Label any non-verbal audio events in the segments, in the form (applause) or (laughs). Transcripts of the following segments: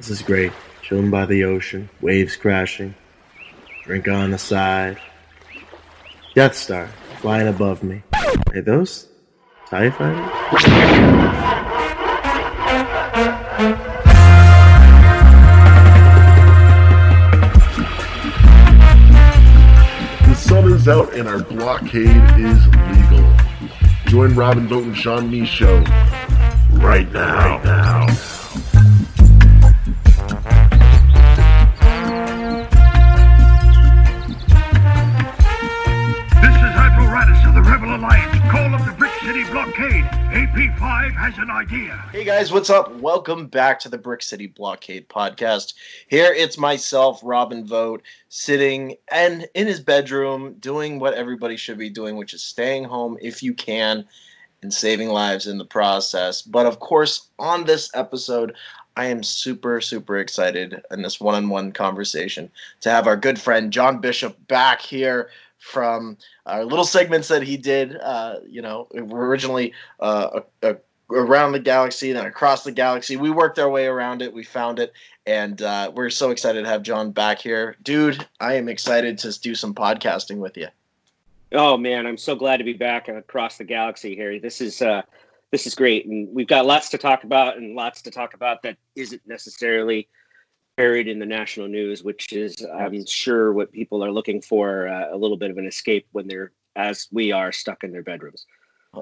This is great. Chilling by the ocean, waves crashing, drink on the side. Death Star flying above me. Are those TIE fighters? The sun is out and our blockade is legal. Join Robin Vote and Sean Me show right now. Right now. Idea. Hey guys, what's up? Welcome back to the Brick City Blockade podcast. Here it's myself, Robin Vote, sitting and in his bedroom doing what everybody should be doing, which is staying home if you can and saving lives in the process. But of course, on this episode, I am super, super excited in this one on one conversation to have our good friend John Bishop back here from our little segments that he did. Uh, you know, originally uh, a, a around the galaxy, then across the galaxy. We worked our way around it. We found it, and uh, we're so excited to have John back here, dude. I am excited to do some podcasting with you. Oh man, I'm so glad to be back across the galaxy here. This is uh, this is great, and we've got lots to talk about, and lots to talk about that isn't necessarily buried in the national news, which is I'm sure what people are looking for uh, a little bit of an escape when they're as we are stuck in their bedrooms.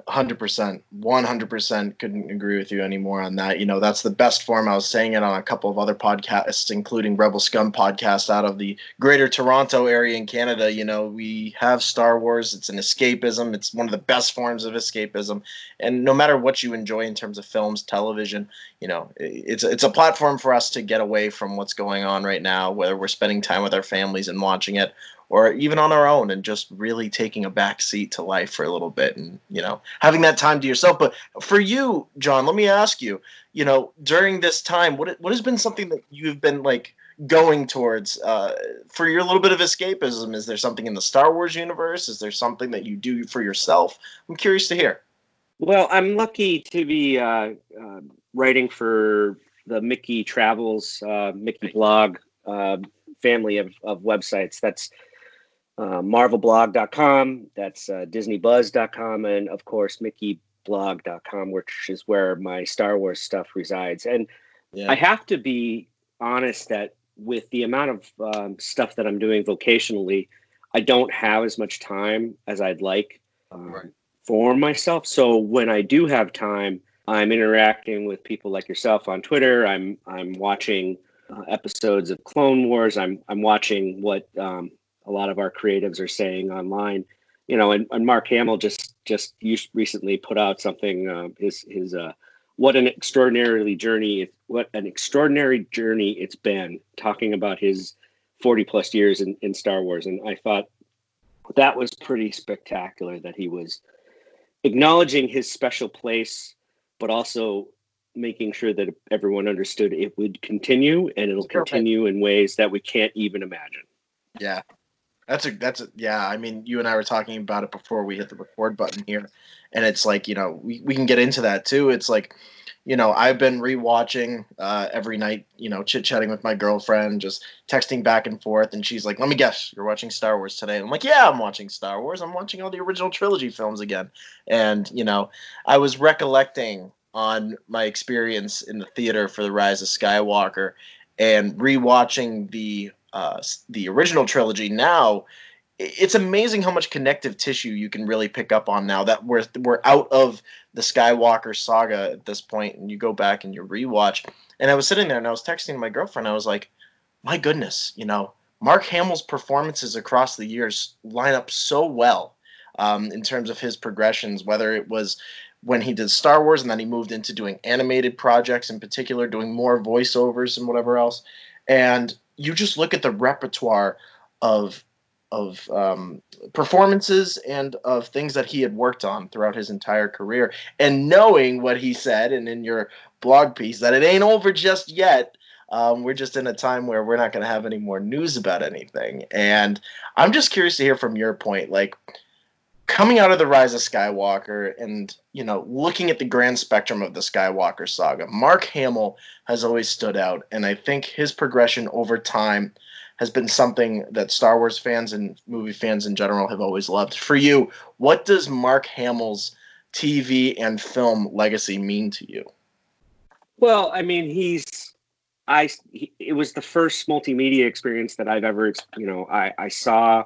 Hundred percent, one hundred percent. Couldn't agree with you anymore on that. You know, that's the best form. I was saying it on a couple of other podcasts, including Rebel Scum podcast out of the Greater Toronto area in Canada. You know, we have Star Wars. It's an escapism. It's one of the best forms of escapism. And no matter what you enjoy in terms of films, television, you know, it's it's a platform for us to get away from what's going on right now. Whether we're spending time with our families and watching it, or even on our own and just really taking a back seat to life for a little bit and you know having that time to yourself. But for you john let me ask you you know during this time what what has been something that you've been like going towards uh, for your little bit of escapism? Is there something in the star wars universe? Is there something that you do for yourself? I'm curious to hear. Well i'm lucky to be uh, uh, writing for the mickey travels uh, mickey blog uh, family of, of websites. That's uh, marvelblog.com that's uh, disneybuzz.com and of course mickeyblog.com which is where my star wars stuff resides and yeah. i have to be honest that with the amount of um, stuff that i'm doing vocationally i don't have as much time as i'd like um, right. for myself so when i do have time i'm interacting with people like yourself on twitter i'm i'm watching uh, episodes of clone wars i'm i'm watching what um, a lot of our creatives are saying online. You know, and, and Mark Hamill just just recently put out something. Uh, his his uh, what an extraordinarily journey what an extraordinary journey it's been talking about his 40 plus years in, in Star Wars. And I thought that was pretty spectacular that he was acknowledging his special place, but also making sure that everyone understood it would continue and it'll continue in ways that we can't even imagine. Yeah, that's a that's a yeah. I mean, you and I were talking about it before we hit the record button here, and it's like you know we we can get into that too. It's like you know I've been rewatching uh, every night. You know, chit chatting with my girlfriend, just texting back and forth, and she's like, "Let me guess, you're watching Star Wars today." And I'm like, "Yeah, I'm watching Star Wars. I'm watching all the original trilogy films again." And you know, I was recollecting on my experience in the theater for the Rise of Skywalker and rewatching the uh, the original trilogy now it's amazing how much connective tissue you can really pick up on now that we're we're out of the Skywalker saga at this point, and you go back and you rewatch. And I was sitting there and I was texting my girlfriend. I was like, "My goodness, you know, Mark Hamill's performances across the years line up so well um, in terms of his progressions. Whether it was when he did Star Wars and then he moved into doing animated projects, in particular, doing more voiceovers and whatever else, and you just look at the repertoire of of um, performances and of things that he had worked on throughout his entire career, and knowing what he said, and in your blog piece that it ain't over just yet. Um, we're just in a time where we're not going to have any more news about anything, and I'm just curious to hear from your point, like coming out of the Rise of Skywalker and you know looking at the grand spectrum of the Skywalker saga, Mark Hamill has always stood out, and I think his progression over time has been something that Star Wars fans and movie fans in general have always loved. For you, what does Mark Hamill's TV and film legacy mean to you? Well, I mean, he's I. He, it was the first multimedia experience that I've ever, you know, I I saw,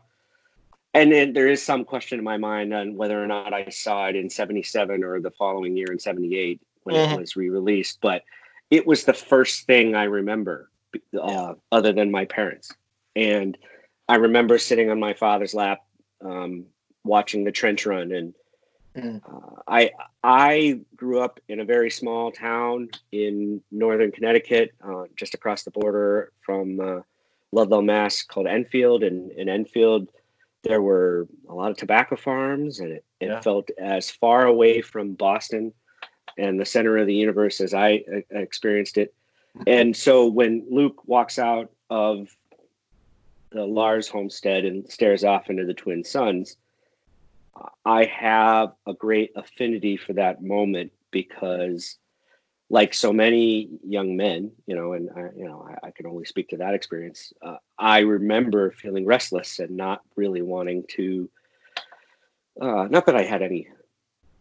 and then there is some question in my mind on whether or not I saw it in '77 or the following year in '78 when Mhm. it was re-released. But it was the first thing I remember, uh, other than my parents, and I remember sitting on my father's lap, um, watching the trench run and. Mm. Uh, I I grew up in a very small town in northern Connecticut, uh, just across the border from uh, Ludlow, Mass, called Enfield. And in Enfield, there were a lot of tobacco farms, and it, it Yeah. felt as far away from Boston and the center of the universe as I uh, experienced it. And so when Luke walks out of the Lars homestead and stares off into the Twin Suns, I have a great affinity for that moment because, like so many young men, you know, and I, you know, I, I can only speak to that experience. Uh, I remember feeling restless and not really wanting to. Uh, not that I had any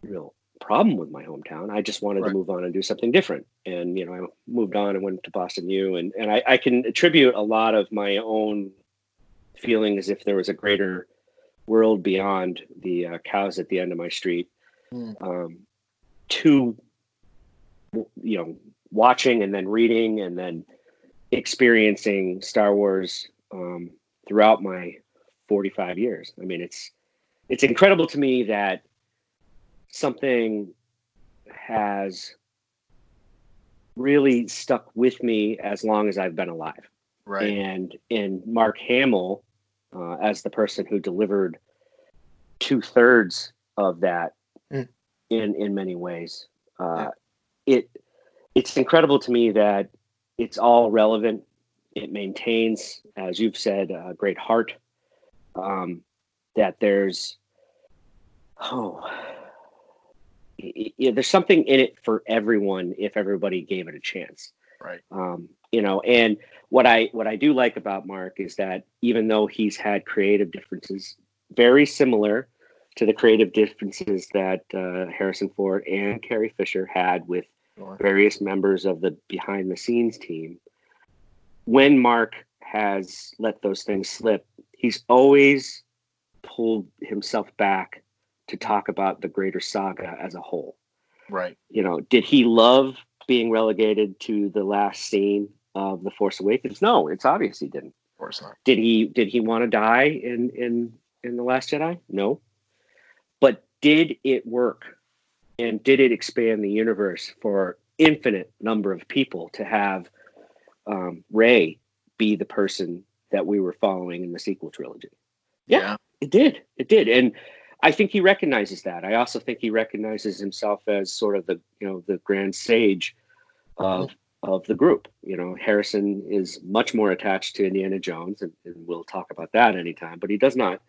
real problem with my hometown. I just wanted Right. to move on and do something different. And you know, I moved on and went to Boston U, and and I, I can attribute a lot of my own feeling as if there was a greater world beyond the uh, cows at the end of my street Hmm. um, to you know watching and then reading and then experiencing star wars um, throughout my 45 years i mean it's it's incredible to me that something has really stuck with me as long as i've been alive Right. and and Mark Hamill uh, as the person who delivered two thirds of that Mm. in in many ways. Uh, It it's incredible to me that it's all relevant. It maintains, as you've said, a great heart. Um, that there's oh. i- there's something in it for everyone if everybody gave it a chance Right. um, you know and what i what i do like about mark is that even though he's had creative differences very similar to the creative differences that uh, harrison ford and carrie fisher had with Sure. various members of the behind the scenes team when mark has let those things slip he's always pulled himself back to talk about the greater saga as a whole Right. you know, did he love being relegated to the last scene of The Force Awakens? No, it's obvious he didn't. Of course not. Did he did he want to die in in in The Last Jedi? No. Did it work? And did it expand the universe for infinite number of people to have um, Rey be the person that we were following in the sequel trilogy? Yeah. It did. It did. And I think he recognizes that. I also think he recognizes himself as sort of the, you know, the grand sage of of the group. You know, Harrison is much more attached to Indiana Jones, and, and we'll talk about that anytime, but he does not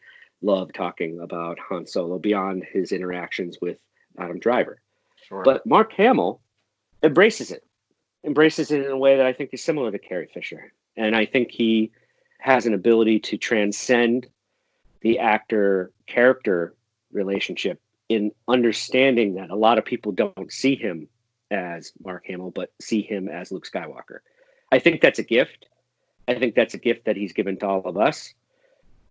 love talking about Han Solo beyond his interactions with Adam Driver. Sure. But Mark Hamill embraces it, embraces it in a way that I think is similar to Carrie Fisher. And I think he has an ability to transcend the actor character relationship in understanding that a lot of people don't see him as Mark Hamill, but see him as Luke Skywalker. I think that's a gift. I think that's a gift that he's given to all of us.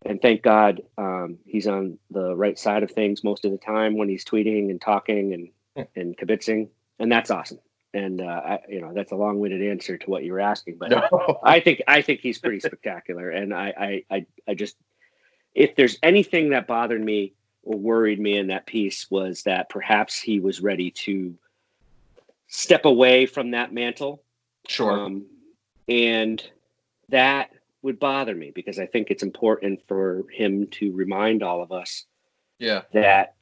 And thank God um, he's on the right side of things most of the time when he's tweeting and talking and, and kibitzing. And that's awesome. And, uh, I, you know, that's a long winded answer to what you were asking. But no. (laughs) I think I think he's pretty spectacular, and I, I I I just if there's anything that bothered me or worried me in that piece was that perhaps he was ready to step away from that mantle, Sure. um, and that would bother me because I think it's important for him to remind all of us yeah. that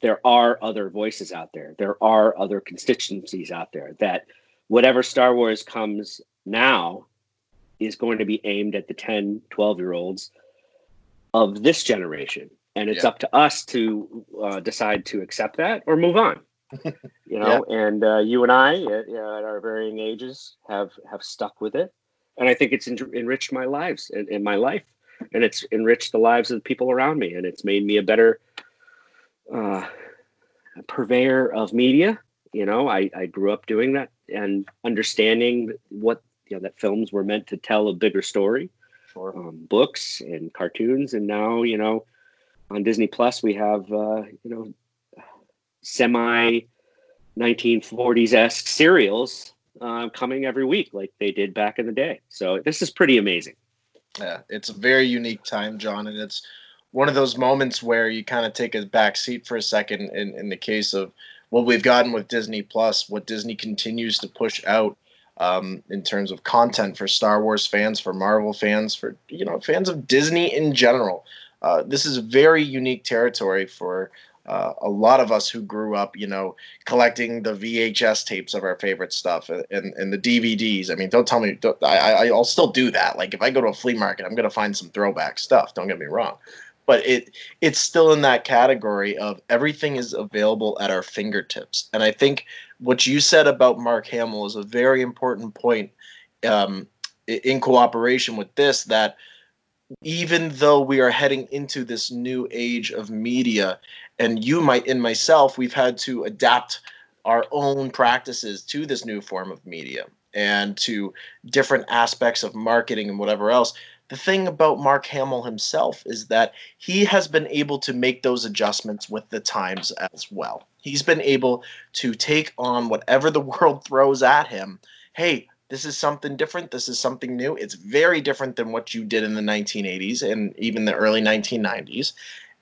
there are other voices out there. There are other constituencies out there that whatever Star Wars comes now is going to be aimed at the 10, 12 year olds of this generation. and it's Yeah. up to us to uh, decide to accept that or move on. (laughs) you know, and uh, you and I, at, at our varying ages, have have stuck with it, and I think it's en- enriched my lives in, in my life, and it's enriched the lives of the people around me, and it's made me a better uh, purveyor of media. You know, I, I grew up doing that and understanding what you know that films were meant to tell a bigger story Sure. um, books and cartoons, and now you know on Disney Plus we have uh, you know semi 1940s esque serials uh, coming every week like they did back in the day. So this is pretty amazing. Yeah, it's a very unique time, John, and it's one of those moments where you kind of take a back seat for a second in, in the case of what we've gotten with Disney Plus, what Disney continues to push out um, in terms of content for Star Wars fans, for Marvel fans, for you know fans of Disney in general. Uh, this is very unique territory for uh, a lot of us who grew up, you know, collecting the VHS tapes of our favorite stuff and, and, the DVDs. I mean, don't tell me, don't, I, I'll still do that. Like if I go to a flea market, I'm going to find some throwback stuff. Don't get me wrong. But it it's still in that category of everything is available at our fingertips. And I think what you said about Mark Hamill is a very important point um, in cooperation with this that even though we are heading into this new age of media and you might and myself we've had to adapt our own practices to this new form of media and to different aspects of marketing and whatever else. The thing about mark hamill himself is that he has been able to make those adjustments with the times as well. He's been able to take on whatever the (laughs) world throws at him. Hey this is something different this is something new. It's very different than what you did in the 1980s and even the early 1990s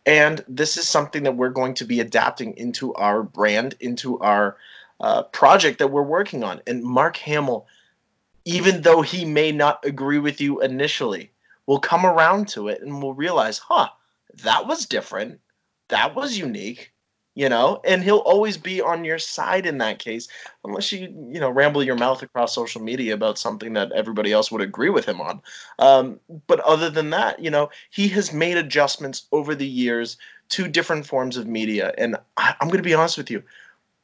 and this is something that we're going to be adapting into our brand into our uh, project that we're working on. And mark hamill even though he may not agree with you initially will come around to it and will realize huh that was different. That was unique you know and he'll always be on your side in that case unless you you know ramble your mouth across social media about something that everybody else would agree with him on. Um, but other than that you know he has made adjustments over the years to different forms of media and I, i'm going to be honest with you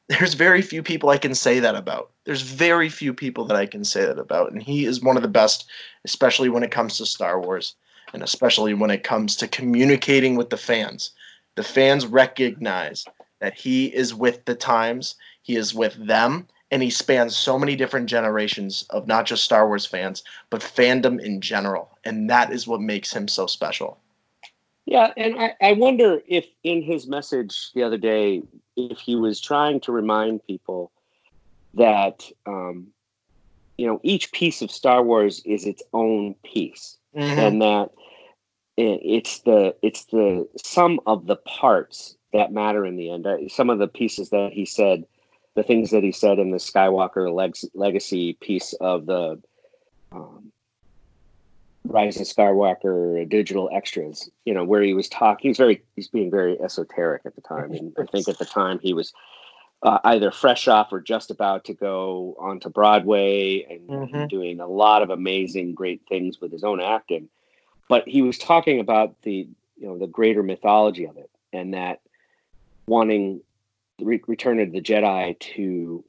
there's very few people i can say that about. There's very few people that i can say that about and he is one of the best especially when it comes to star wars and especially when it comes to communicating with the fans. The fans recognize that he is with the times, he is with them, and he spans so many different generations of not just Star Wars fans, but fandom in general. And that is what makes him so special. Yeah, and I, I wonder if in his message the other day, if he was trying to remind people that um, you know each piece of Star Wars is its own piece, and that it's the it's the sum of the parts that matter in the end. Uh, Some of the pieces that he said, the things that he said in the Skywalker leg- legacy piece of the um, Rise of Skywalker digital extras, you know, where he was talking, he's very, he's being very esoteric at the time. And I think at the time he was uh, either fresh off or just about to go onto Broadway and Mhm. doing a lot of amazing, great things with his own acting. But he was talking about the, you know, the greater mythology of it and that wanting Re- Return of the Jedi to,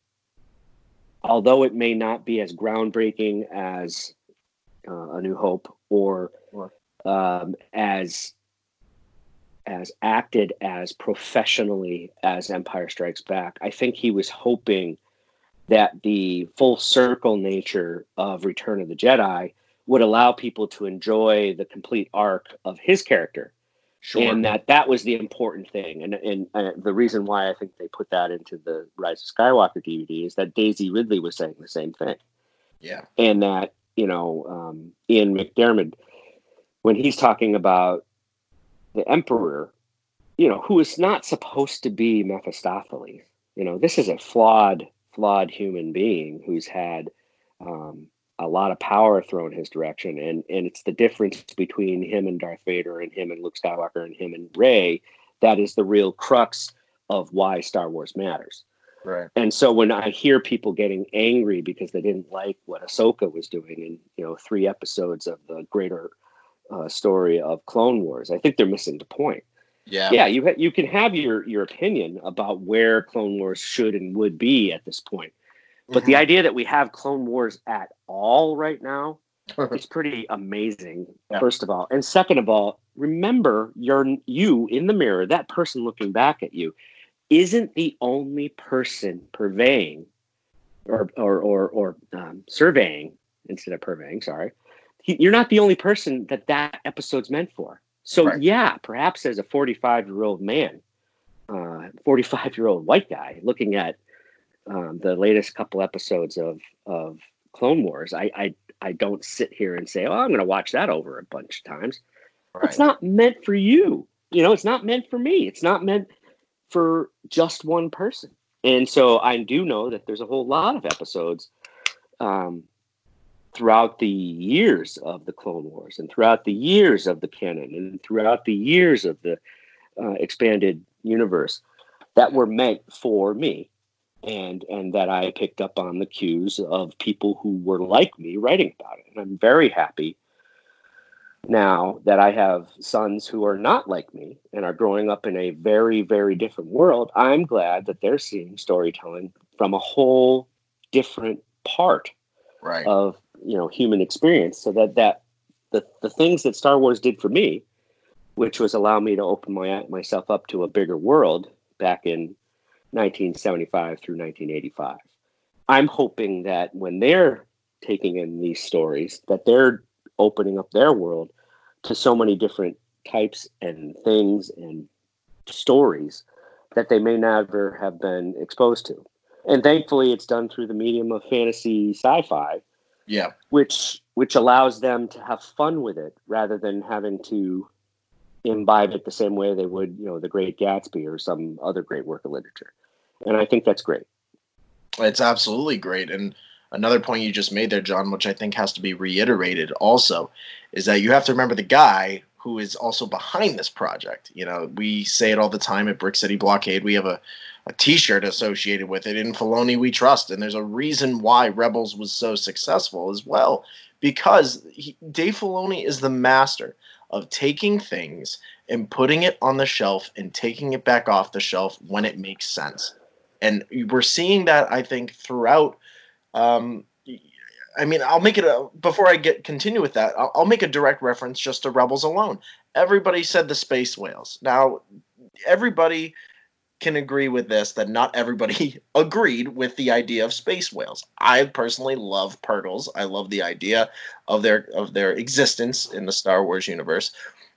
although it may not be as groundbreaking as uh, A New Hope or um, as as acted as professionally as Empire Strikes Back. I think he was hoping that the full circle nature of Return of the Jedi would allow people to enjoy the complete arc of his character Sure. and that that was the important thing and and uh, the reason why i think they put that into the rise of skywalker dvd is that daisy ridley was saying the same thing yeah. and that you know um, ian mcdiarmid when he's talking about the emperor you know who is not supposed to be mephistopheles you know this is a flawed flawed human being who's had um, a lot of power thrown his direction and and it's the difference between him and Darth Vader and him and Luke Skywalker and him and Rey that is the real crux of why Star Wars matters. Right. And so when I hear people getting angry because they didn't like what Ahsoka was doing in you know three episodes of the greater uh, story of Clone Wars, I think they're missing the point. Yeah. yeah, you ha- you can have your your opinion about where Clone Wars should and would be at this point, but the idea that we have Clone Wars at all right now (laughs) is pretty amazing. Yeah. First of all, and second of all, remember you're you in the mirror, that person looking back at you, isn't the only person purveying or or or, or um, surveying instead of purveying. Sorry, you're not the only person that that episode's meant for. So Right. yeah, perhaps as a 45 year old man, 45 year old white guy looking at um, the latest couple episodes of of Clone Wars, I I, I don't sit here and say, oh, I'm going to watch that over a bunch of times. It's not meant for you. You know, it's not meant for me. It's not meant for just one person. And so I do know that there's a whole lot of episodes um, throughout the years of the Clone Wars and throughout the years of the canon and throughout the years of the uh, expanded universe that were meant for me. And, and that I picked up on the cues of people who were like me writing about it. And I'm very happy now that I have sons who are not like me and are growing up in a very, very different world, I'm glad that they're seeing storytelling from a whole different part Right. of you know human experience. So that that the the things that Star Wars did for me, which was allow me to open my myself up to a bigger world back in 1975 through 1985. I'm hoping that when they're taking in these stories, that they're opening up their world to so many different types and things and stories that they may never have been exposed to. And thankfully, it's done through the medium of fantasy sci-fi, yeah. which which allows them to have fun with it rather than having to imbibe it the same way they would, you know, The Great Gatsby or some other great work of literature. And I think that's great. It's absolutely great. And another point you just made there, John, which I think has to be reiterated also, is that you have to remember the guy who is also behind this project. You know, we say it all the time at Brick City Blockade. We have a, a t-shirt associated with it. In Filoni we trust. And there's a reason why Rebels was so successful as well. Because he, Dave Filoni is the master of taking things and putting it on the shelf and taking it back off the shelf when it makes sense. And we're seeing that, I think, throughout um, I mean, I'll make it a before I get continue with that. I'll, I'll make a direct reference just to Rebels alone. Everybody said the space whales. Now, everybody can agree with this that not everybody (laughs) agreed with the idea of space whales. I personally love Purrgils. I love the idea of their of their existence in the Star Wars universe.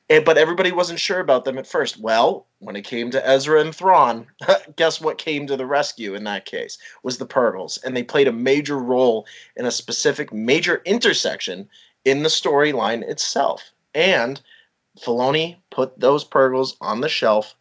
And, but everybody wasn't sure about them at first. Well, when it came to Ezra and Thrawn, (laughs) guess what came to the rescue in that case was the Purrgils, and they played a major role in a specific major intersection in the storyline itself. And Filoni put those Purrgils on the shelf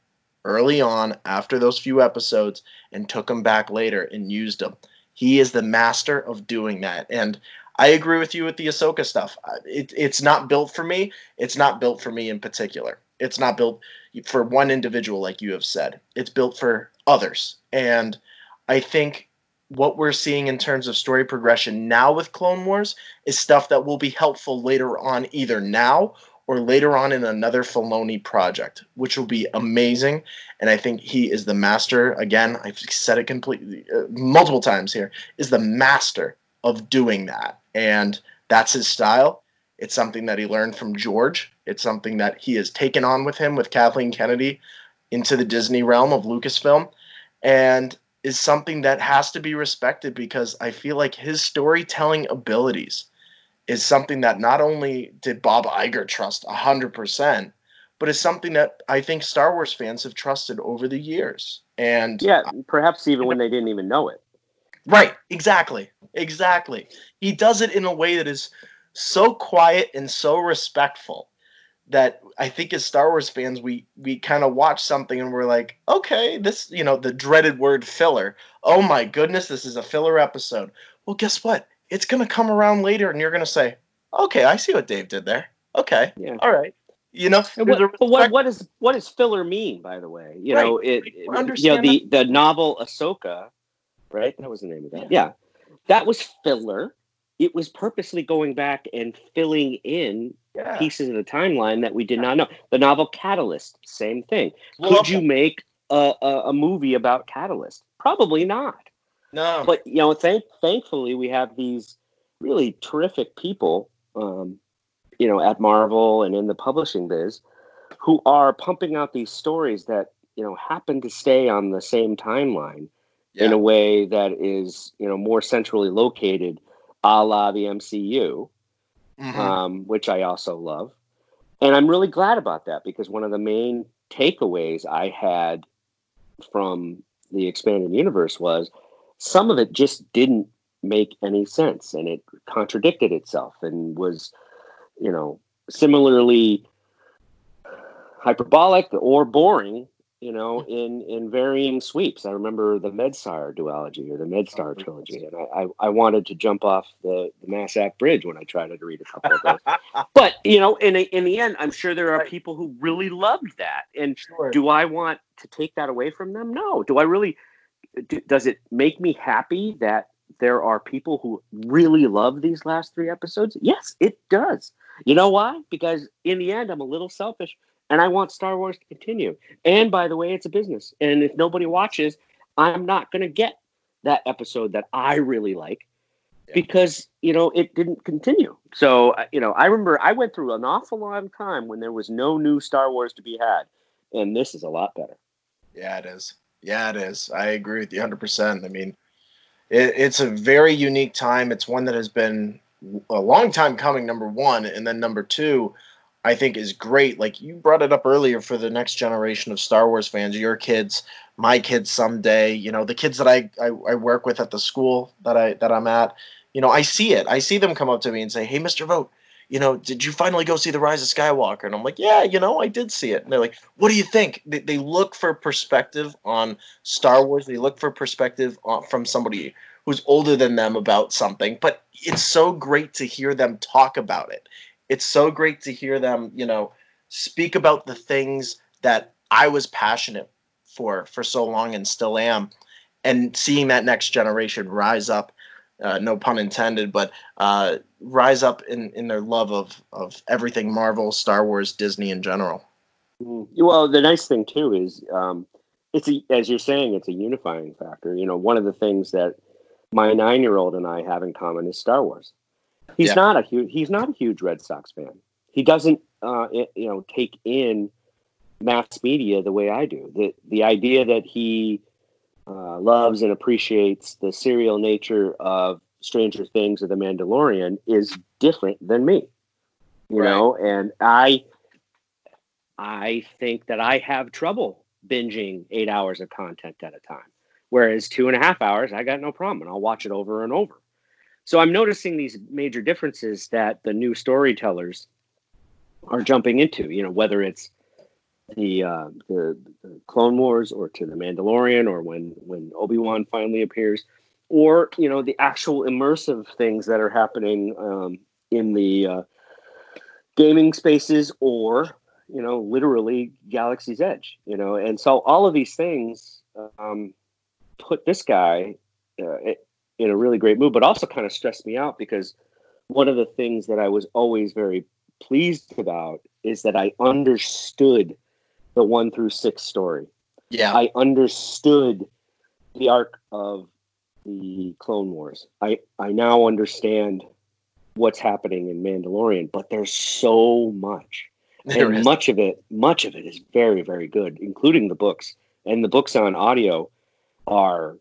early on after those few episodes and took them back later and used them. He is the master of doing that. And I agree with you with the Ahsoka stuff. It, it's not built for me. It's not built for me in particular. It's not built for one individual, like you have said. It's built for others. And I think what we're seeing in terms of story progression now with Clone Wars is stuff that will be helpful later on, either now or later on in another Filoni project, which will be amazing. And I think he is the master. Again, I've said it completely uh, multiple times here. Is the master of doing that, and that's his style. It's something that he learned from George. It's something that he has taken on with him with Kathleen Kennedy into the Disney realm of Lucasfilm, and is something that has to be respected because I feel like his storytelling abilities is something that not only did Bob Iger trust 100%, but is something that I think Star Wars fans have trusted over the years. And Yeah, perhaps even when they didn't even know it. Right, exactly. Exactly. He does it in a way that is so quiet and so respectful that I think as Star Wars fans we we kind of watch something and we're like, "Okay, this, you know, the dreaded word filler. Oh my goodness, this is a filler episode." Well, guess what? It's going to come around later and you're going to say, "Okay, I see what Dave did there." Okay. Yeah. All right. You know, what, but what, respect- what is what does filler mean? By the way, you Right. know it. It- you know the the novel Ahsoka, right? That was the name of that. Yeah, that was filler it was purposely going back and filling in Yeah. pieces of the timeline that we did not know. The novel Catalyst, same thing. Well, Could you make a, a, a movie about Catalyst? Probably not. No. But you know, thank thankfully we have these really terrific people, um, you know, at Marvel and in the publishing biz, who are pumping out these stories that you know happen to stay on the same timeline in a way that is you know more centrally located, a la the MCU Mhm. um, which I also love. And I'm really glad about that because one of the main takeaways I had from the expanded universe was some of it just didn't make any sense and it contradicted itself and was, you know, similarly hyperbolic or boring, you know, in in varying sweeps. I remember the Medstar duology or the Medstar uh-huh. trilogy, and I, I, I wanted to jump off the, the Massac Bridge when I tried to read a couple of those. (laughs) but you know, in a, in the end, I'm sure there are people who really loved that. And Sure. do I want to take that away from them? No. Do I really? Do, does it make me happy that there are people who really love these last three episodes? Yes, it does. You know why? Because in the end, I'm a little selfish, and I want Star Wars to continue. And by the way, it's a business, and if nobody watches, I'm not going to get that episode that I really like Yeah. because you know it didn't continue. So uh, you know, I remember I went through an awful long time when there was no new Star Wars to be had, and this is a lot better. Yeah, it is. Yeah, it is. I agree with you 100%. I mean, it, it's a very unique time. It's one that has been a long time coming, number one. And then number two, I think is great. Like you brought it up earlier for the next generation of Star Wars fans, your kids, my kids someday, you know, the kids that I, I, I work with at the school that I that I'm at, you know, I see it. I see them come up to me and say, Hey, Mr. Vote, you know, did you finally go see the Rise of Skywalker? And I'm like, Yeah, you know, I did see it. And they're like, What do you think? They, they look for perspective on Star Wars. They look for perspective on, from somebody who's older than them about something. But it's so great to hear them talk about it. It's so great to hear them, you know, speak about the things that I was passionate for for so long and still am, and seeing that next generation rise up. Uh, no pun intended, but uh, rise up in, in their love of, of everything Marvel, Star Wars, Disney in general. Mm. Well, the nice thing too is um, it's a, as you're saying, it's a unifying factor. You know, one of the things that my nine year old and I have in common is Star Wars. He's Yeah. not a huge he's not a huge Red Sox fan. He doesn't uh, i- you know take in mass media the way I do. The the idea that he uh, loves and appreciates the serial nature of Stranger Things or The Mandalorian is different than me. You Right. know, and I I think that I have trouble binging eight hours of content at a time. Whereas two and a half hours, I got no problem and I'll watch it over and over. So I'm noticing these major differences that the new storytellers are jumping into, you know, whether it's the, uh, the the Clone Wars or to the Mandalorian or when when Obi-Wan finally appears or you know the actual immersive things that are happening um, in the uh, gaming spaces or you know literally Galaxy's Edge you know? And so all of these things um, put this guy uh, in a really great mood but also kind of stressed me out because one of the things that I was always very pleased about is that I understood the one through six story Yeah. I understood the arc of the Clone Wars. I I now understand what's happening in Mandalorian, but there's so much, There and is. much of it, much of it is very very good, including the books. And the books on audio are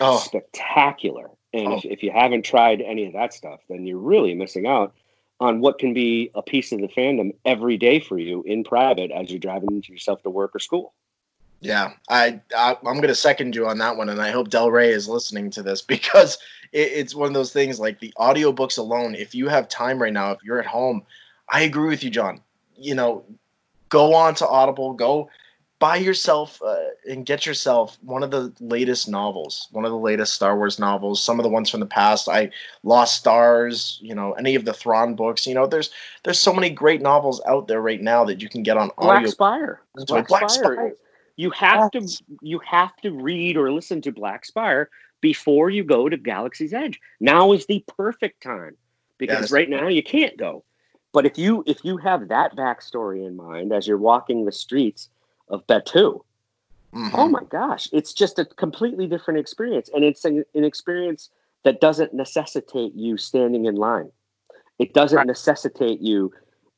Oh, spectacular. And Oh. if, if you haven't tried any of that stuff, then you're really missing out on what can be a piece of the fandom every day for you in private as you're driving yourself to work or school. Yeah, I, I I'm gonna second you on that one, and I hope Del Rey is listening to this (laughs) because it, it's one of those things like the audiobooks alone. If you have time right now, if you're at home, I agree with you, John. You know, go on to Audible, go buy yourself uh, and get yourself one of the latest novels, one of the latest Star Wars novels. Some of the ones from the past, I Lost Stars, you know, any of the Thrawn books. You know, there's there's so many great novels out there right now that you can get on Black audio. Spire. So Black Spire. You have Yes. to you have to read or listen to Black Spire before you go to Galaxy's Edge. Now is the perfect time because Yes. right now you can't go. But if you if you have that backstory in mind as you're walking the streets of Batuu, Mhm. oh my gosh, it's just a completely different experience, and it's an, an experience that doesn't necessitate you standing in line. It doesn't Right. necessitate you,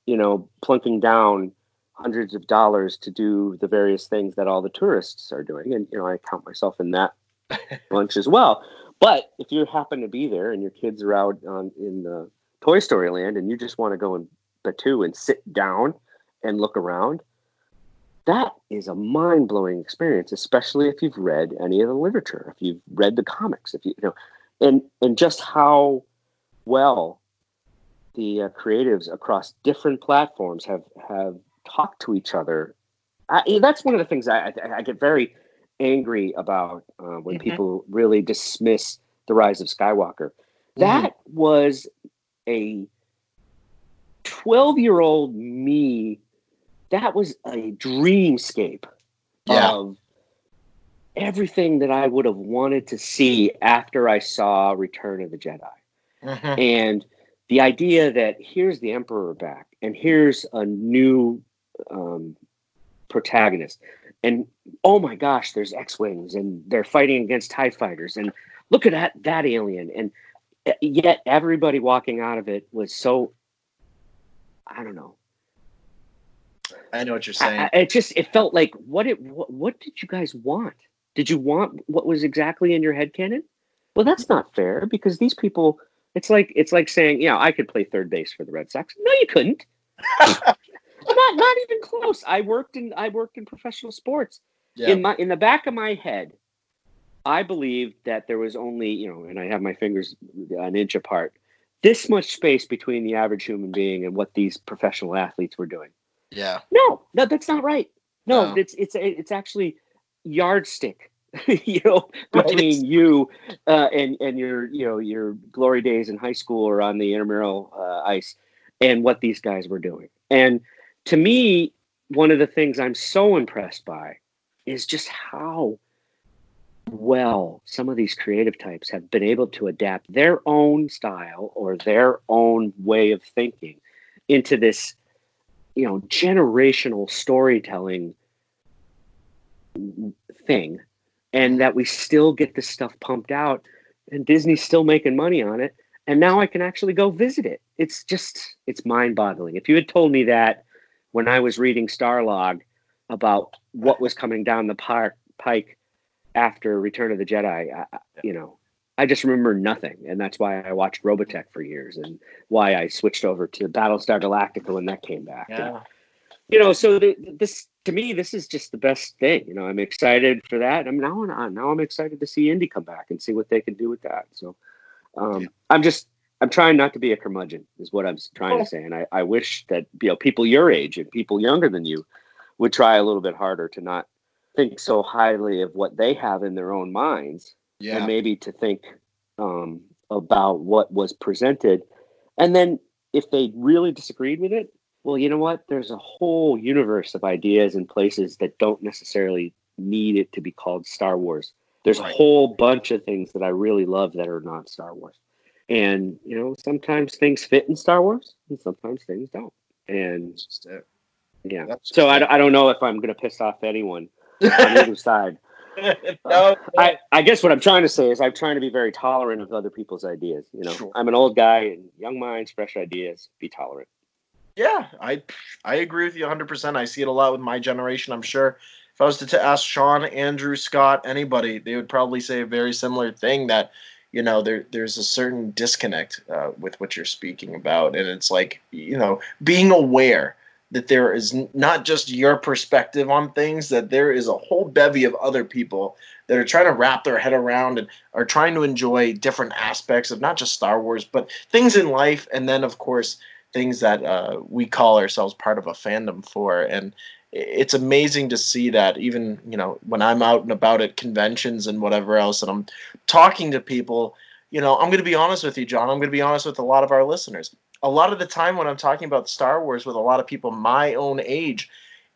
you know, plunking down hundreds of dollars to do the various things that all the tourists are doing, and you know, I count myself in that (laughs) bunch as well. But if you happen to be there and your kids are out on in the Toy Story Land and you just want to go in Batuu and sit down and look around, that is a mind blowing experience, especially if you've read any of the literature, if you've read the comics, if you, you know, and and just how well the uh, creatives across different platforms have have talked to each other. I, that's one of the things I, I, I get very angry about uh, when Mhm. people really dismiss the rise of Skywalker. That was a 12 year old me. That was a dreamscape Yeah. of everything that I would have wanted to see after I saw Return of the Jedi. Mhm. And the idea that here's the Emperor back and here's a new um, protagonist. And oh my gosh, there's X Wings and they're fighting against TIE fighters. And look at that, that alien. And uh, yet everybody walking out of it was so, I don't know. I know what you're saying. I- it just, it felt like, what, it, what, what did you guys want? Did you want what was exactly in your head canon? Well, that's not fair because these people, it's like, it's like saying, yeah, I could play third base for the Red Sox. No, you couldn't. (laughs) not, not even close. I worked in, I worked in professional sports yeah. in my in the back of my head i believed that there was only you know and i have my fingers an inch apart this much space between the average human being and what these professional athletes were doing yeah. no no that's not right no, No. it's it's it's actually yardstick (laughs) you know (laughs) Right. between you uh, and and your you know your glory days in high school or on the intramural uh, ice and what these guys were doing and to me one of the things i'm so impressed by is just how well some of these creative types have been able to adapt their own style or their own way of thinking into this you know generational storytelling thing and that we still get this stuff pumped out and disney's still making money on it and now i can actually go visit it. It's just it's mind-boggling. If you had told me that when i was reading starlog about what was coming down the park, pike after return of the jedi I, I- you know i just remember nothing and that's why i watched robotech for years and why i switched over to battlestar galactica when that came back. And, Yeah. you know so the, this to me this is just the best thing you know i'm excited for that i'm now on now i'm excited to see indy come back and see what they can do with that so um, i'm just i'm trying not to be a curmudgeon is what i'm trying to say and I, I wish that you know people your age and people younger than you would try a little bit harder to not think so highly of what they have in their own minds Yeah. and maybe to think um, about what was presented. And then if they really disagreed with it, well, you know what? There's a whole universe of ideas and places that don't necessarily need it to be called Star Wars. There's Right. a whole bunch of things that I really love that are not Star Wars. And, you know, sometimes things fit in Star Wars and sometimes things don't. And yeah. That's So I, I don't know if I'm going to piss off anyone on (laughs) either side. (laughs) no, I, I guess what I'm trying to say is I'm trying to be very tolerant of other people's ideas. You know, Sure. I'm an old guy and young minds, fresh ideas. Be tolerant. Yeah, I I agree with you 100%. I see it a lot with my generation. I'm sure if I was to t- ask Sean, Andrew, Scott, anybody, they would probably say a very similar thing that you know there there's a certain disconnect uh, with what you're speaking about, and it's like you know being aware that there is not just your perspective on things, that there is a whole bevy of other people that are trying to wrap their head around and are trying to enjoy different aspects of not just Star Wars, but things in life, and then of course things that uh, we call ourselves part of a fandom for. And it's amazing to see that even you know when i'm out and about at conventions and whatever else and i'm talking to people you know i'm going to be honest with you john i'm going to be honest with a lot of our listeners a lot of the time when i'm talking about star wars with a lot of people my own age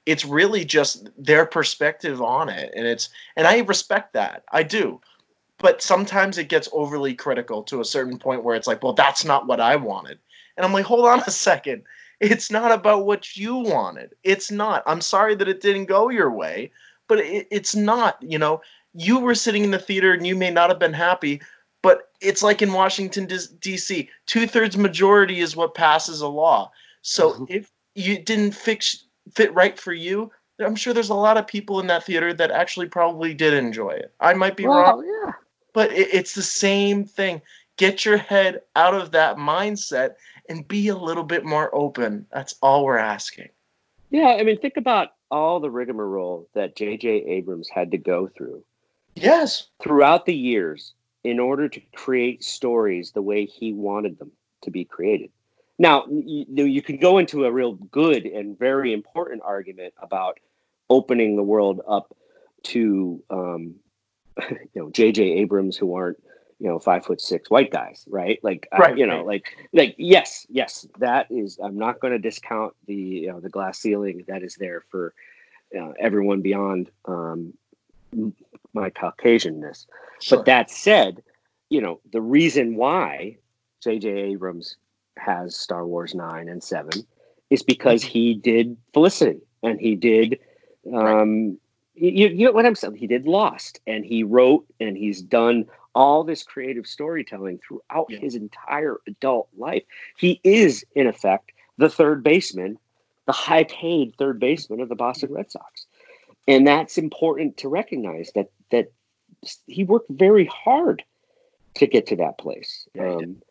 it's really just their perspective on it. And it's and i respect that. I do. But sometimes it gets overly critical to a certain point where it's like well that's not what i wanted. And i'm like hold on a second. It's not about what you wanted. It's not. I'm sorry that it didn't go your way but it, it's not you know. You were sitting in the theater and you may not have been happy but it's like in washington d.c two-thirds majority is what passes a law so Mhm. if you didn't fix fit right for you i'm sure there's a lot of people in that theater that actually probably did enjoy it i might be wrong yeah. but it, it's the same thing get your head out of that mindset and be a little bit more open that's all we're asking Yeah, I mean, think about all the rigmarole that J.J. Abrams had to go through yes throughout the years in order to create stories the way he wanted them to be created. Now, you, you could go into a real good and very important argument about opening the world up to, um, (laughs) you know, J.J. Abrams who aren't, you know, five foot six white guys, right? Like, I- Right, you know, like, like, yes, yes, that is. I'm not going to discount the, you know, the glass ceiling that is there for uh, everyone beyond um, my Caucasianness. Sure. But that said, you know, the reason why J.J. Abrams has Star Wars 9 and 7 is because he did Felicity and he did, um, you, you know what I'm saying? He did Lost and he wrote and he's done all this creative storytelling throughout Yeah. his entire adult life. He is, in effect, the third baseman, the high paid third baseman of the Boston Red Sox. And that's important to recognize that that he worked very hard to get to that place. Um,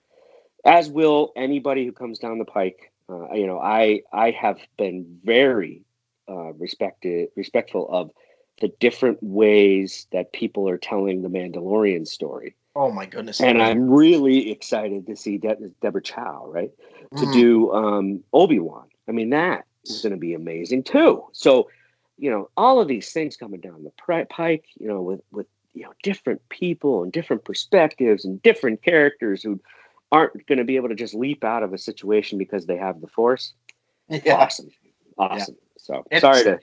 as will anybody who comes down the pike. Uh, you know, I I have been very uh, respected respectful of the different ways that people are telling the Mandalorian story, oh my goodness and I'm really excited to see De- Deborah Chow right to Mhm. do um, Obi Wan. I mean, that is going to be amazing too. So, you know, all of these things coming down the pike, you know, with with you know different people and different perspectives and different characters who aren't going to be able to just leap out of a situation because they have the Force. (laughs) yeah Awesome, awesome. So It's- sorry to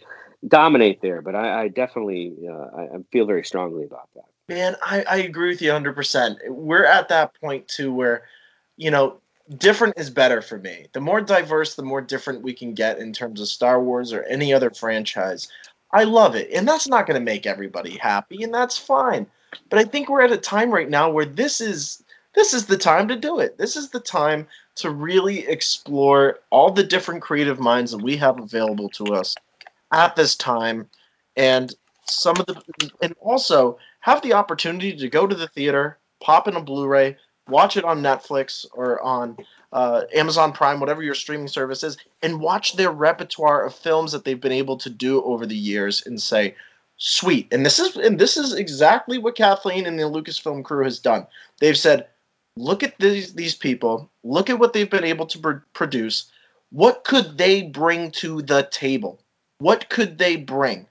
dominate there, but I, I definitely uh, I, I feel very strongly about that. Man, I, I agree with you 100%. We're at that point too where, you know, different is better for me. The more diverse, the more different we can get in terms of Star Wars or any other franchise. I love it. And that's not going to make everybody happy, and that's fine. But I think we're at a time right now where this is this is the time to do it. This is the time to really explore all the different creative minds that we have available to us at this time and some of the and also have the opportunity to go to the theater, pop in a Blu-ray, watch it on Netflix or on uh, Amazon Prime, whatever your streaming service is, and watch their repertoire of films that they've been able to do over the years, and say, "Sweet." And this is and this is exactly what Kathleen and the Lucasfilm crew has done. They've said, "Look at these these people. Look at what they've been able to pr- produce. What could they bring to the table? What could they bring?"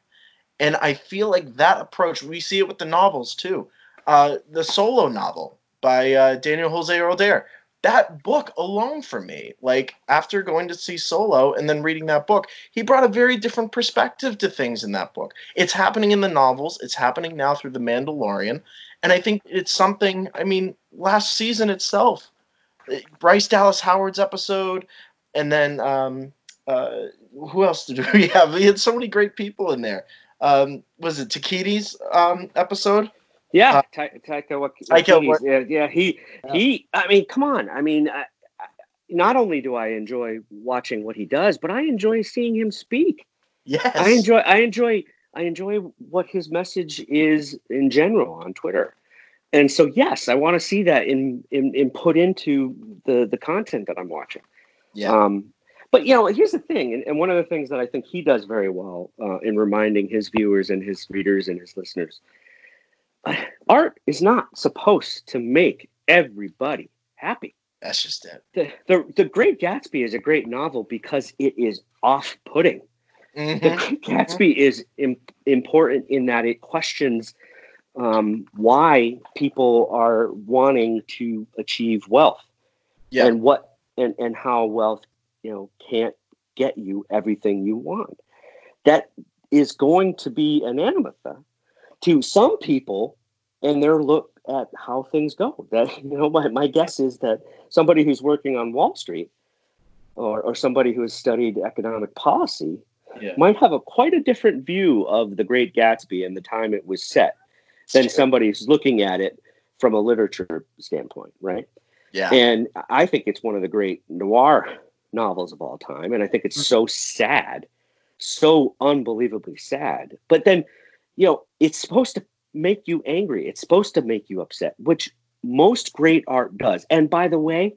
And I feel like that approach, we see it with the novels too. Uh, the solo novel by uh, Daniel Jose Older. That book alone for me, like after going to see Solo and then reading that book, he brought a very different perspective to things in that book. It's happening in the novels, it's happening now through The Mandalorian. And I think it's something, I mean, last season itself, uh, Bryce Dallas Howard's episode, and then um, uh, who else did (laughs) we have? We had so many great people in there um, was it Takiti's um, episode? Yeah, Uh, Ta- Taika Wak- Taika yeah, yeah, he Yeah. he. I mean, come on. I mean, I, I- not only do I enjoy watching what he does, but I enjoy seeing him speak. Yes, I enjoy I enjoy I enjoy what his message is in general on Twitter. And so yes, I want to see that in, in in put into the the content that I'm watching. Yeah, Um but you know, here's the thing, and, and one of the things that I think he does very well uh, in reminding his viewers and his readers and his listeners, art is not supposed to make everybody happy that's just it. the, the the Great Gatsby is a great novel because it is off-putting. The Mhm. Great Gatsby is Im- important in that it questions um, why people are wanting to achieve wealth Yeah, and what and and how wealth you know can't get you everything you want. that is going to be an anathema to some people and their look at how things go. (laughs) That you know, my, my guess is that somebody who's working on Wall Street or, or somebody who has studied economic policy Yeah. might have a quite a different view of the Great Gatsby and the time it was set than Sure. somebody who's looking at it from a literature standpoint, right? Yeah. And I think it's one of the great noir novels of all time. And I think it's mm. so sad, so unbelievably sad. But then, you know, it's supposed to make you angry, it's supposed to make you upset, which most great art does. And by the way,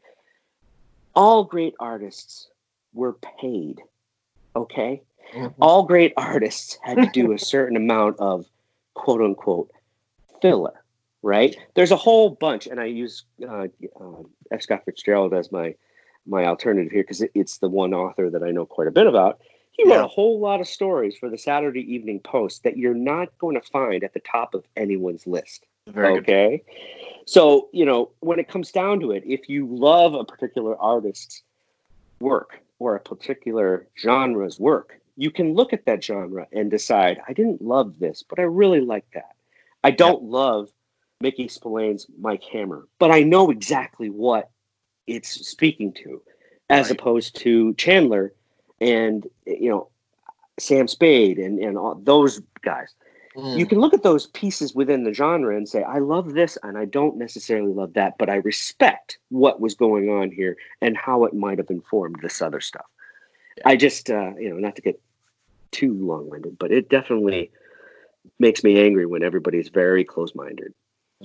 all great artists were paid. Okay? Mhm. All great artists had to do a (laughs) certain amount of quote unquote filler, right? There's a whole bunch, and I use uh, uh, F. Scott Fitzgerald as my my alternative here because it, it's the one author that I know quite a bit about. He wrote Yeah. a whole lot of stories for the Saturday Evening Post that you're not going to find at the top of anyone's list. Very good. okay. So, you know, when it comes down to it, if you love a particular artist's work or a particular genre's work, you can look at that genre and decide, I didn't love this, but I really like that. I don't love Mickey Spillane's Mike Hammer, but I know exactly what it's speaking to, as Right. opposed to Chandler and, you know, Sam Spade and, and all those guys Mm. you can look at those pieces within the genre and say, I love this and I don't necessarily love that, but I respect what was going on here and how it might have informed this other stuff. I just, uh, you know, not to get too long winded, but it definitely makes me angry when everybody's very close minded.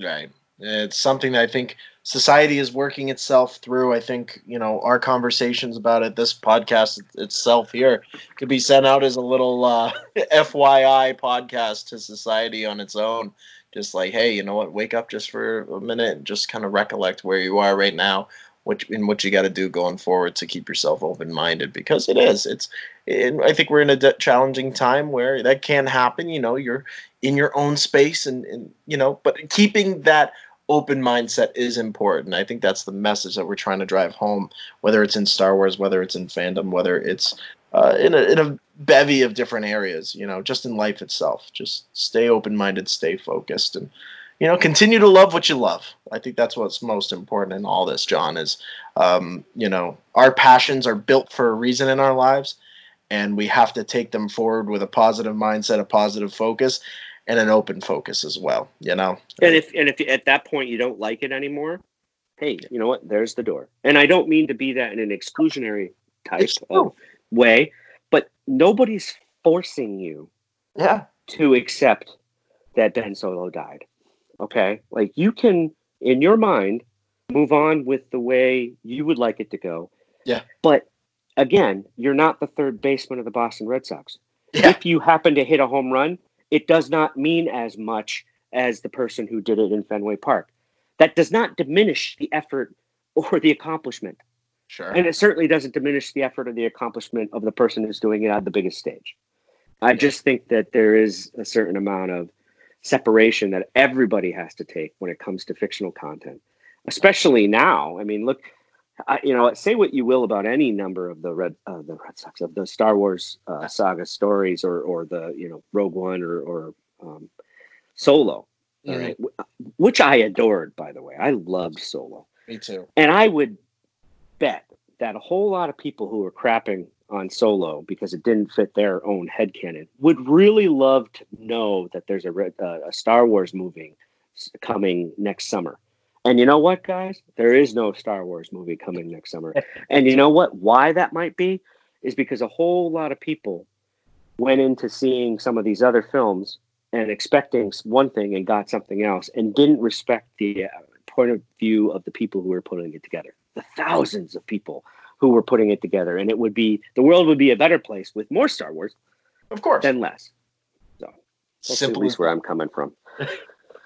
Right. It's something that I think society is working itself through. I think, you know, our conversations about it, this podcast itself here, could be sent out as a little uh, (laughs) FYI podcast to society on its own. Just like, hey, you know what, wake up just for a minute and just kind of recollect where you are right now, what and what you got to do going forward to keep yourself open minded because it is. It's, I think we're in a de- challenging time where that can happen. You know, you're in your own space and, and you know, but keeping that open mindset is important. I think that's the message that we're trying to drive home, whether it's in Star Wars, whether it's in fandom, whether it's uh, in, a, in a bevy of different areas, you know, just in life itself. Just stay open minded, stay focused, and, you know, continue to love what you love. I think that's what's most important in all this, John, is, um, you know, our passions are built for a reason in our lives, and we have to take them forward with a positive mindset, a positive focus. And an open focus as well, you know. And if, and if at that point you don't like it anymore, hey, you know what? There's the door. And I don't mean to be that in an exclusionary type of way, but nobody's forcing you Yeah, to accept that Ben Solo died. Okay? Like you can in your mind move on with the way you would like it to go. Yeah. But again, you're not the third baseman of the Boston Red Sox. Yeah. If you happen to hit a home run, it does not mean as much as the person who did it in Fenway Park. That does not diminish the effort (laughs) or the accomplishment. sure. And it certainly doesn't diminish the effort or the accomplishment of the person who's doing it on the biggest stage. I just think that there is a certain amount of separation that everybody has to take when it comes to fictional content, especially now. I mean, look, I, you know, say what you will about any number of the Red, uh, the Red Sox of the Star Wars uh, saga stories, or or the you know Rogue One or or um, Solo, all Mhm. right, which I adored, by the way. I loved Solo. Me too. And I would bet that a whole lot of people who were crapping on Solo because it didn't fit their own head headcanon would really love to know that there's a, red, uh, a Star Wars movie coming next summer. And you know what, guys? There is no Star Wars movie coming next summer. (laughs) and you know what? Why that might be is because a whole lot of people went into seeing some of these other films and expecting one thing and got something else and didn't respect the uh, point of view of the people who were putting it together the thousands of people who were putting it together and it would be the world would be a better place with more star wars Of course. than less that's at simple, least where i'm coming from (laughs)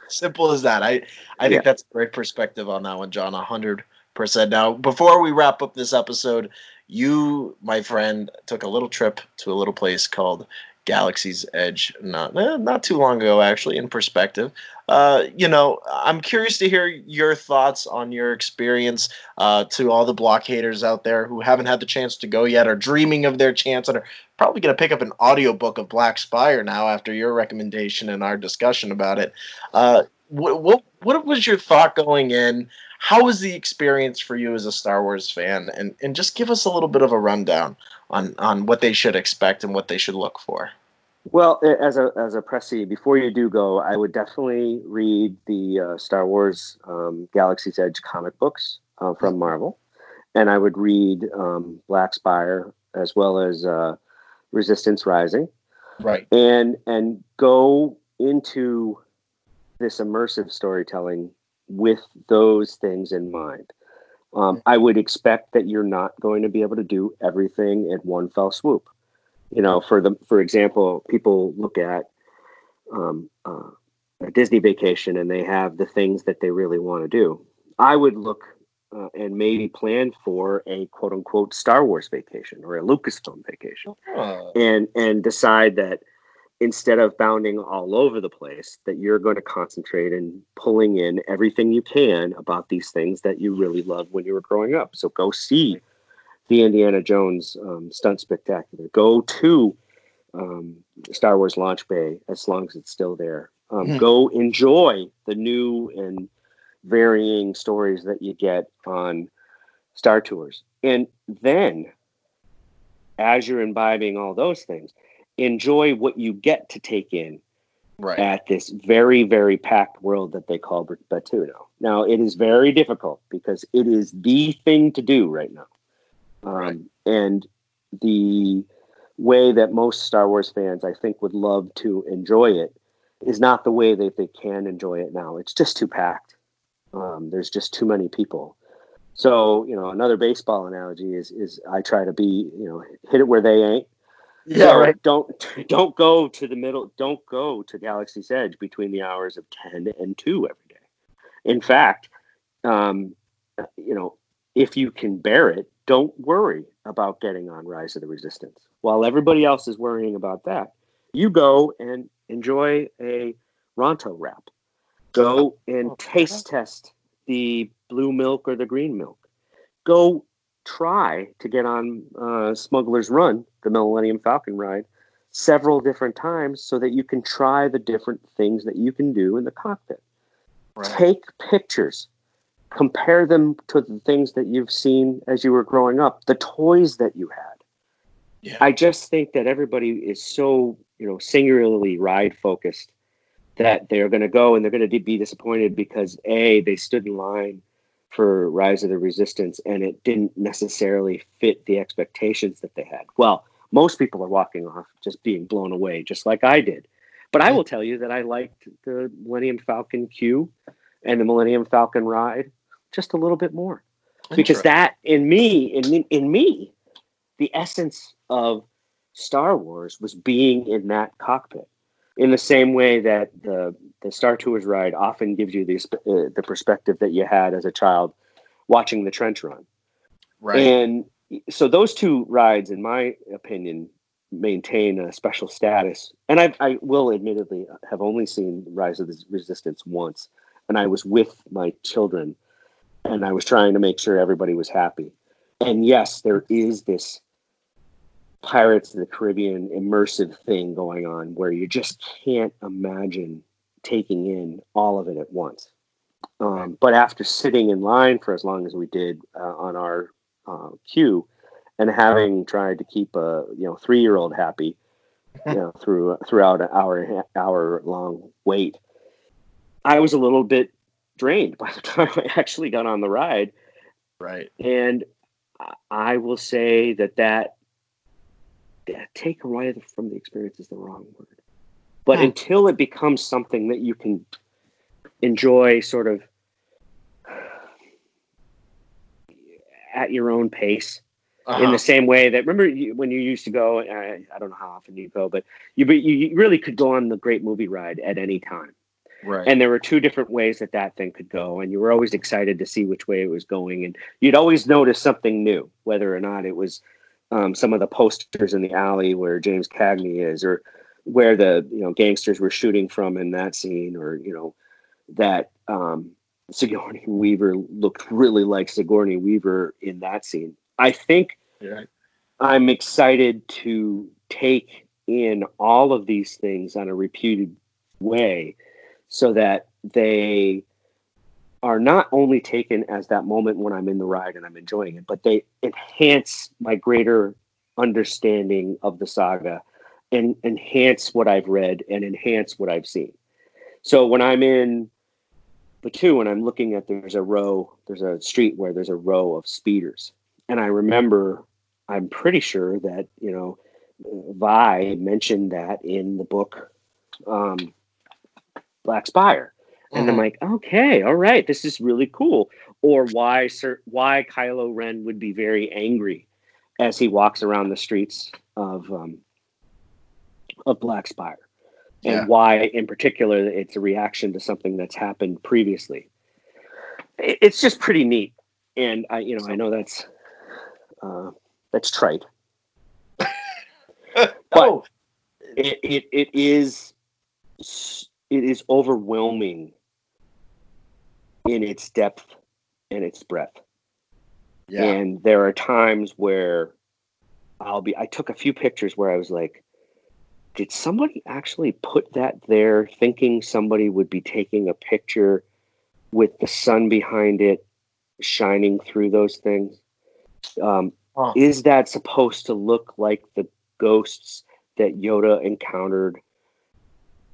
simple as that. I I think that's a great perspective on that one, John. A hundred percent. Now, before we wrap up this episode, you, my friend, took a little trip to a little place called Galaxy's Edge not eh, not too long ago, actually, in perspective. Uh, you know, I'm curious to hear your thoughts on your experience. Uh, to all the blockaders out there who haven't had the chance to go yet, are dreaming of their chance, and are probably going to pick up an audiobook of Black Spire now after your recommendation and our discussion about it. Uh, what, what what was your thought going in? How was the experience for you as a Star Wars fan? And and just give us a little bit of a rundown on on what they should expect and what they should look for. Well, as a as a pressy, before you do go, I would definitely read the uh, Star Wars um, Galaxy's Edge comic books uh, from. Marvel, and I would read um, Black Spire as well as uh, Resistance Rising, right? And and go into this immersive storytelling with those things in mind. Um, mm-hmm. I would expect that you're not going to be able to do everything in one fell swoop. You know, for the for example, people look at um, uh, a Disney vacation and they have the things that they really want to do. I would look uh, and maybe plan for a quote unquote Star Wars vacation or a Lucasfilm vacation, oh. and and decide that instead of bounding all over the place, that you're going to concentrate and pulling in everything you can about these things that you really loved when you were growing up. So go see the Indiana Jones um, Stunt Spectacular. Go to um, Star Wars Launch Bay as long as it's still there. Um, mm. Go enjoy the new and varying stories that you get on Star Tours. And then, as you're imbibing all those things, enjoy what you get to take in right. at this very, very packed world that they call Batuu. Now, it is very difficult because it is the thing to do right now. Um, right. And the way that most Star Wars fans, I think, would love to enjoy it is not the way that they can enjoy it now. It's just too packed. Um, there's just too many people. So, you know, another baseball analogy is is I try to be, you know, hit it where they ain't yeah, so right. Don't don't go to the middle. Don't go to Galaxy's Edge between the hours of ten and two every day. In fact, um, you know, if you can bear it, don't worry about getting on Rise of the Resistance. While everybody else is worrying about that, you go and enjoy a Ronto wrap. Go and taste test the blue milk or the green milk. Go try to get on uh, Smuggler's Run, the Millennium Falcon ride, several different times so that you can try the different things that you can do in the cockpit. Right. Take pictures, compare them to the things that you've seen as you were growing up, the toys that you had. Yeah. I just think that everybody is so, you know, singularly ride focused that they're going to go and they're going to be disappointed because a they stood in line for Rise of the Resistance, and it didn't necessarily fit the expectations that they had. Well, most people are walking off just being blown away, just like I did. But I will tell you that I liked the Millennium Falcon queue and the Millennium Falcon ride just a little bit more because that in me in in me the essence of Star Wars was being in that cockpit in the same way that the the Star Tours ride often gives you the uh, the perspective that you had as a child watching the trench run. Right. And so those two rides, in my opinion, maintain a special status. And I, I will admittedly have only seen Rise of the Resistance once, and I was with my children, and I was trying to make sure everybody was happy. And yes, there is this Pirates of the Caribbean immersive thing going on where you just can't imagine taking in all of it at once. Um, but after sitting in line for as long as we did uh, on our uh, queue and having tried to keep a you know three year old happy, you know (laughs) through throughout an hour hour long wait, I was a little bit drained by the time I actually got on the ride. Right, and I will say that that take away from the experience is the wrong word. But until it becomes something that you can enjoy sort of at your own pace, uh-huh. in the same way that remember you, when you used to go I, I, don't know how often you go but you but you really could go on the great movie ride at any time right and there were two different ways that that thing could go and you were always excited to see which way it was going and you'd always notice something new whether or not it was um, some of the posters in the alley where James Cagney is, or where the you know gangsters were shooting from in that scene, or you know that um, Sigourney Weaver looked really like Sigourney Weaver in that scene. I think Yeah. I'm excited to take in all of these things on a repeated way so that they are not only taken as that moment when I'm in the ride and I'm enjoying it, but they enhance my greater understanding of the saga and enhance what I've read and enhance what I've seen. So when I'm in Batuu and I'm looking at there's a row, there's a street where there's a row of speeders. And I remember, I'm pretty sure that, you know, Vi mentioned that in the book um, Black Spire. And I'm Mhm. like, okay, all right, this is really cool. Or why Sir, why Kylo Ren would be very angry as he walks around the streets of um, of Black Spire, and Yeah. why, in particular, it's a reaction to something that's happened previously. It- It's just pretty neat, and I, you know, I know that's uh, that's trite. (laughs) oh, It, it it is it is overwhelming in its depth and its breadth. yeah. And there are times where I'll be, I took a few pictures where I was like, did somebody actually put that there thinking somebody would be taking a picture with the sun behind it shining through those things? Um, Huh. Is that supposed to look like the ghosts that Yoda encountered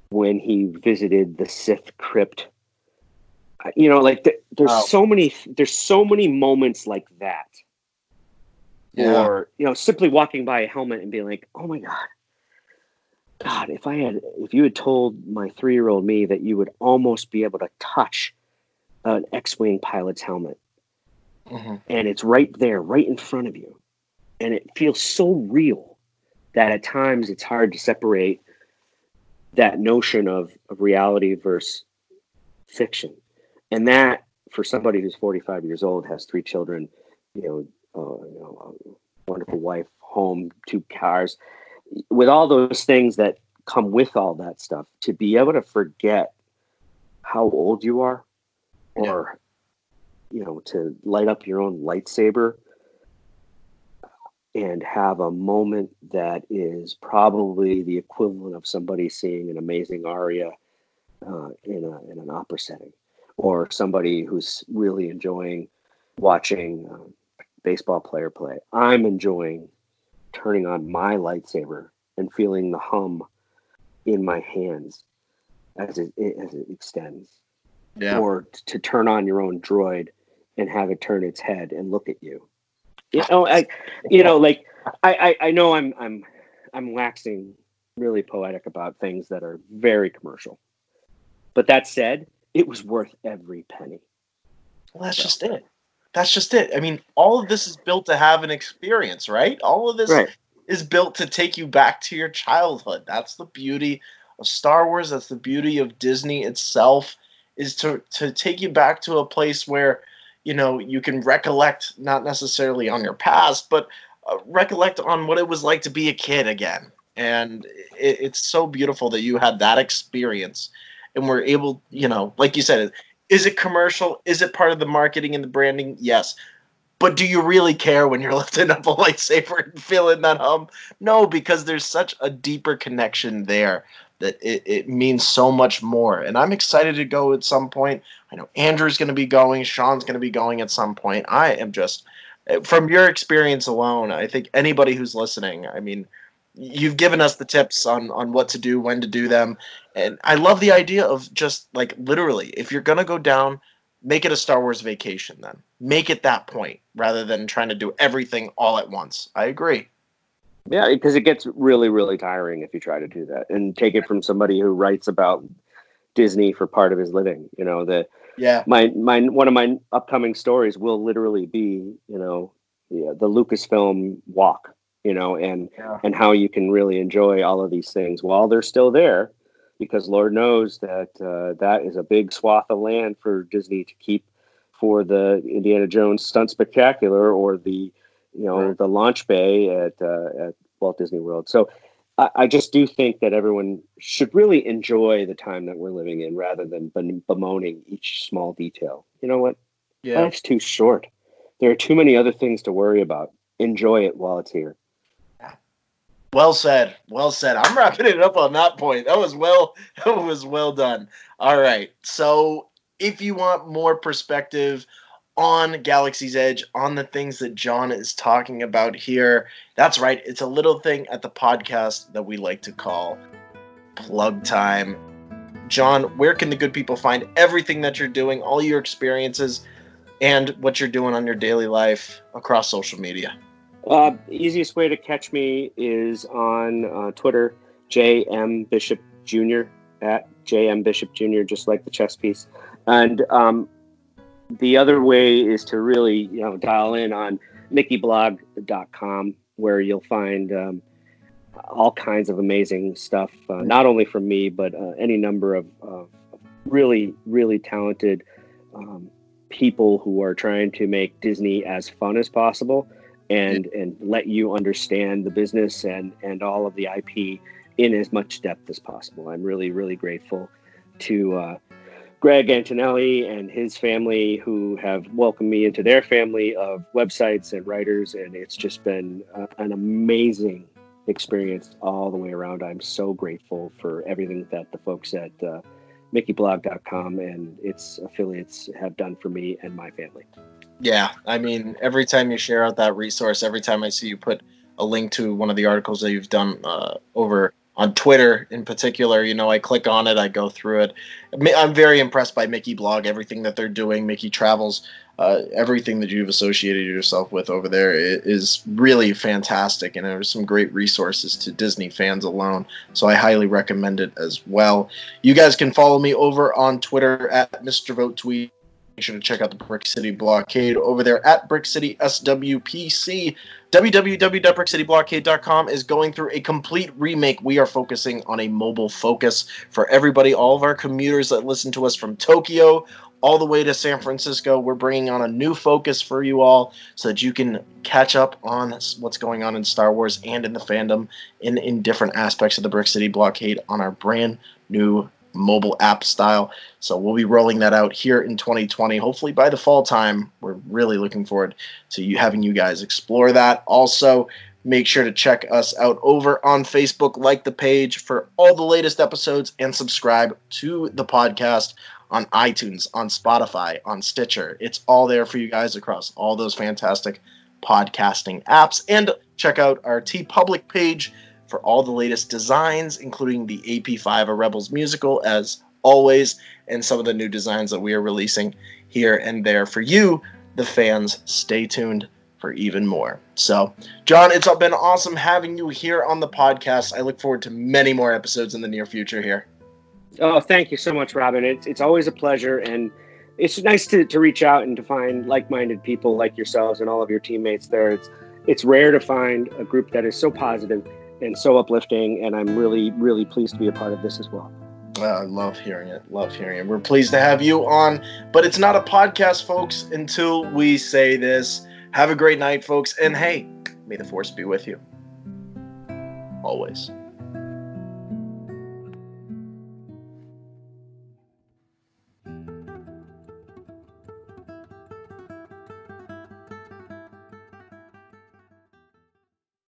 when he visited the Sith crypt? You know, like th- there's Wow. so many, there's so many moments like that Yeah. or you know simply walking by a helmet and being like oh my god god if i had if you had told my three-year-old me that you would almost be able to touch an x-wing pilot's helmet Mhm. and it's right there right in front of you and it feels so real that at times it's hard to separate that notion of, of reality versus fiction and that for somebody who's 45 years old has three children you know uh, you know, a wonderful wife, home, two cars, with all those things that come with all that stuff, to be able to forget how old you are, or you know, to light up your own lightsaber and have a moment that is probably the equivalent of somebody seeing an amazing aria uh, in a in an opera setting, or somebody who's really enjoying watching. Uh, baseball player play. I'm enjoying turning on my lightsaber and feeling the hum in my hands as it, as it extends. Yeah. Or to turn on your own droid and have it turn its head and look at you. You know, I, you know, like I, I, I know I'm, I'm, I'm waxing really poetic about things that are very commercial. But that said, it was worth every penny. Well, that's just it. That's just it. I mean, all of this is built to have an experience, right? All of this Right. is built to take you back to your childhood. That's the beauty of Star Wars. That's the beauty of Disney itself is to to take you back to a place where you know you can recollect not necessarily on your past, but uh, recollect on what it was like to be a kid again. And it, it's so beautiful that you had that experience, and we're able, you know, like you said, is it commercial? Is it part of the marketing and the branding? Yes. But do you really care when you're (laughs) lifting up a lightsaber and feeling that hum? No, because there's such a deeper connection there that it, it means so much more. And I'm excited to go at some point. I know Andrew's going to be going, Sean's going to be going at some point. I am just, from your experience alone, I think anybody who's listening, I mean, you've given us the tips on on what to do, when to do them, and I love the idea of just like literally, if you're gonna go down, make it a Star Wars vacation. Then make it that point rather than trying to do everything all at once. I agree. Yeah, because it gets really, really tiring if you try to do that and take it from somebody who writes about Disney for part of his living. You know, the Yeah, my my one of my upcoming stories will literally be, you know, the, the Lucasfilm walk. You know, and Yeah. and how you can really enjoy all of these things while they're still there, because Lord knows that uh, that is a big swath of land for Disney to keep for the Indiana Jones stunt spectacular or the you know Right. the launch bay at uh, at Walt Disney World. So I, I just do think that everyone should really enjoy the time that we're living in rather than bemoaning each small detail. You know what? Yeah. Life's too short. There are too many other things to worry about. Enjoy it while it's here. Well said. Well said. I'm wrapping it up on that point. That was well (laughs) that was well done. All right. So if you want more perspective on Galaxy's Edge, on the things that John is talking about here. That's right, it's a little thing at the podcast that we like to call plug time. John, where can the good people find everything that you're doing, all your experiences, and what you're doing on your daily life across social media? Uh, easiest way to catch me is on uh, Twitter, JM Bishop Jr. at JM Bishop Jr., just like the chess piece. And um, the other way is to really you know dial in on mickeyblog.com where you'll find um, all kinds of amazing stuff uh, not only from me but uh, any number of really really talented um, people who are trying to make disney as fun as possible and and let you understand the business and and all of the ip in as much depth as possible i'm really really grateful to uh, Greg Antonelli and his family, who have welcomed me into their family of websites and writers. And it's just been uh, an amazing experience all the way around. I'm so grateful for everything that the folks at uh, mickeyblog.com and its affiliates have done for me and my family. Yeah, I mean, every time you share out that resource, every time I see you put a link to one of the articles that you've done uh, over on Twitter in particular. You know, I click on it, I go through it. I'm very impressed by Mickey Blog, everything that they're doing, Mickey Travels, uh, everything that you've associated yourself with over there is really fantastic, and there's some great resources to Disney fans alone. So I highly recommend it as well. You guys can follow me over on Twitter at Mr. Vote Tweet. Make sure to check out the Brick City Blockade over there at Brick City SWPC. www.brickcityblockade.com is going through a complete remake. We are focusing on a mobile focus for everybody, all of our commuters that listen to us from Tokyo all the way to San Francisco. We're bringing on a new focus for you all so that you can catch up on what's going on in Star Wars and in the fandom in, in different aspects of the Brick City Blockade on our brand new mobile app style. So we'll be rolling that out here in 2020. Hopefully by the fall time. We're really looking forward to you having you guys explore that. Also, make sure to check us out over on Facebook, like the page for all the latest episodes, and subscribe to the podcast on iTunes, on Spotify, on Stitcher. It's all there for you guys across all those fantastic podcasting apps. And check out our TeePublic page for all the latest designs, including the AP5 A Rebels musical, as always, and some of the new designs that we are releasing here and there for you, the fans. Stay tuned for even more. So, John, it's been awesome having you here on the podcast. I look forward to many more episodes in the near future here. Oh, thank you so much, Robin. It's, it's always a pleasure. And it's nice to, to reach out and to find like minded people like yourselves and all of your teammates there. It's, it's rare to find a group that is so positive and so uplifting. And I'm really, really pleased to be a part of this as well. Ah, I love hearing it. Love hearing it. We're pleased to have you on, but it's not a podcast, folks, until we say this. Have a great night, folks. And hey, may the force be with you. Always.